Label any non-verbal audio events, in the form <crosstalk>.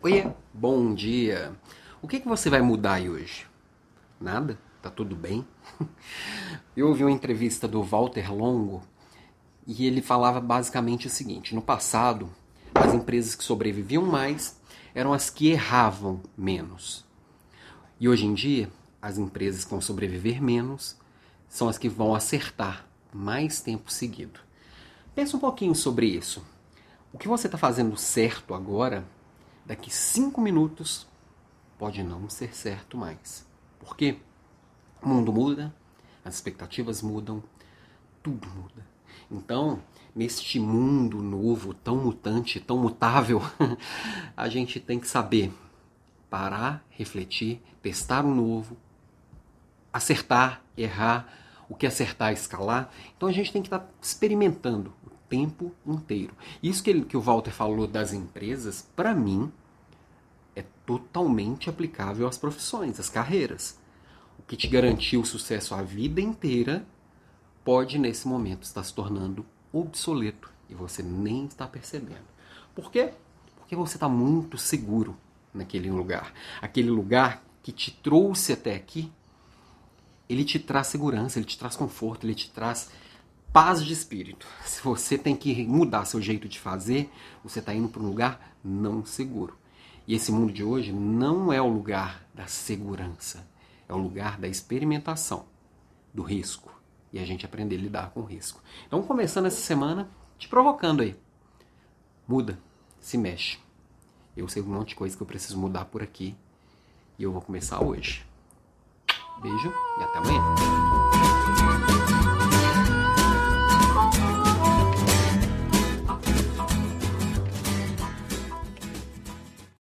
Oiê, bom dia. O que, que você vai mudar hoje? Nada? Tá tudo bem? <laughs> Eu ouvi uma entrevista do Walter Longo e ele falava basicamente o seguinte: no passado, as empresas que sobreviviam mais eram as que erravam menos. E hoje em dia, as empresas que vão sobreviver menos são as que vão acertar mais tempo seguido. Pensa um pouquinho sobre isso. O que você está fazendo certo agora daqui cinco minutos pode não ser certo mais. Por quê? O mundo muda, as expectativas mudam, tudo muda. Então, neste mundo novo, tão mutante, tão mutável, <laughs> a gente tem que saber parar, refletir, testar o novo, acertar, errar, o que acertar, escalar. Então a gente tem que estar experimentando tempo inteiro. Isso que, ele, que o Walter falou das empresas, para mim, é totalmente aplicável às profissões, às carreiras. O que te garantiu sucesso a vida inteira pode, nesse momento, estar se tornando obsoleto e você nem está percebendo. Por quê? Porque você está muito seguro naquele lugar. Aquele lugar que te trouxe até aqui, ele te traz segurança, ele te traz conforto, ele te traz paz de espírito. Se você tem que mudar seu jeito de fazer, você está indo para um lugar não seguro. E esse mundo de hoje não é o lugar da segurança, é o lugar da experimentação, do risco. E a gente aprender a lidar com o risco. Então, começando essa semana, te provocando aí. Muda, se mexe. Eu sei um monte de coisa que eu preciso mudar por aqui. E eu vou começar hoje. Beijo e até amanhã.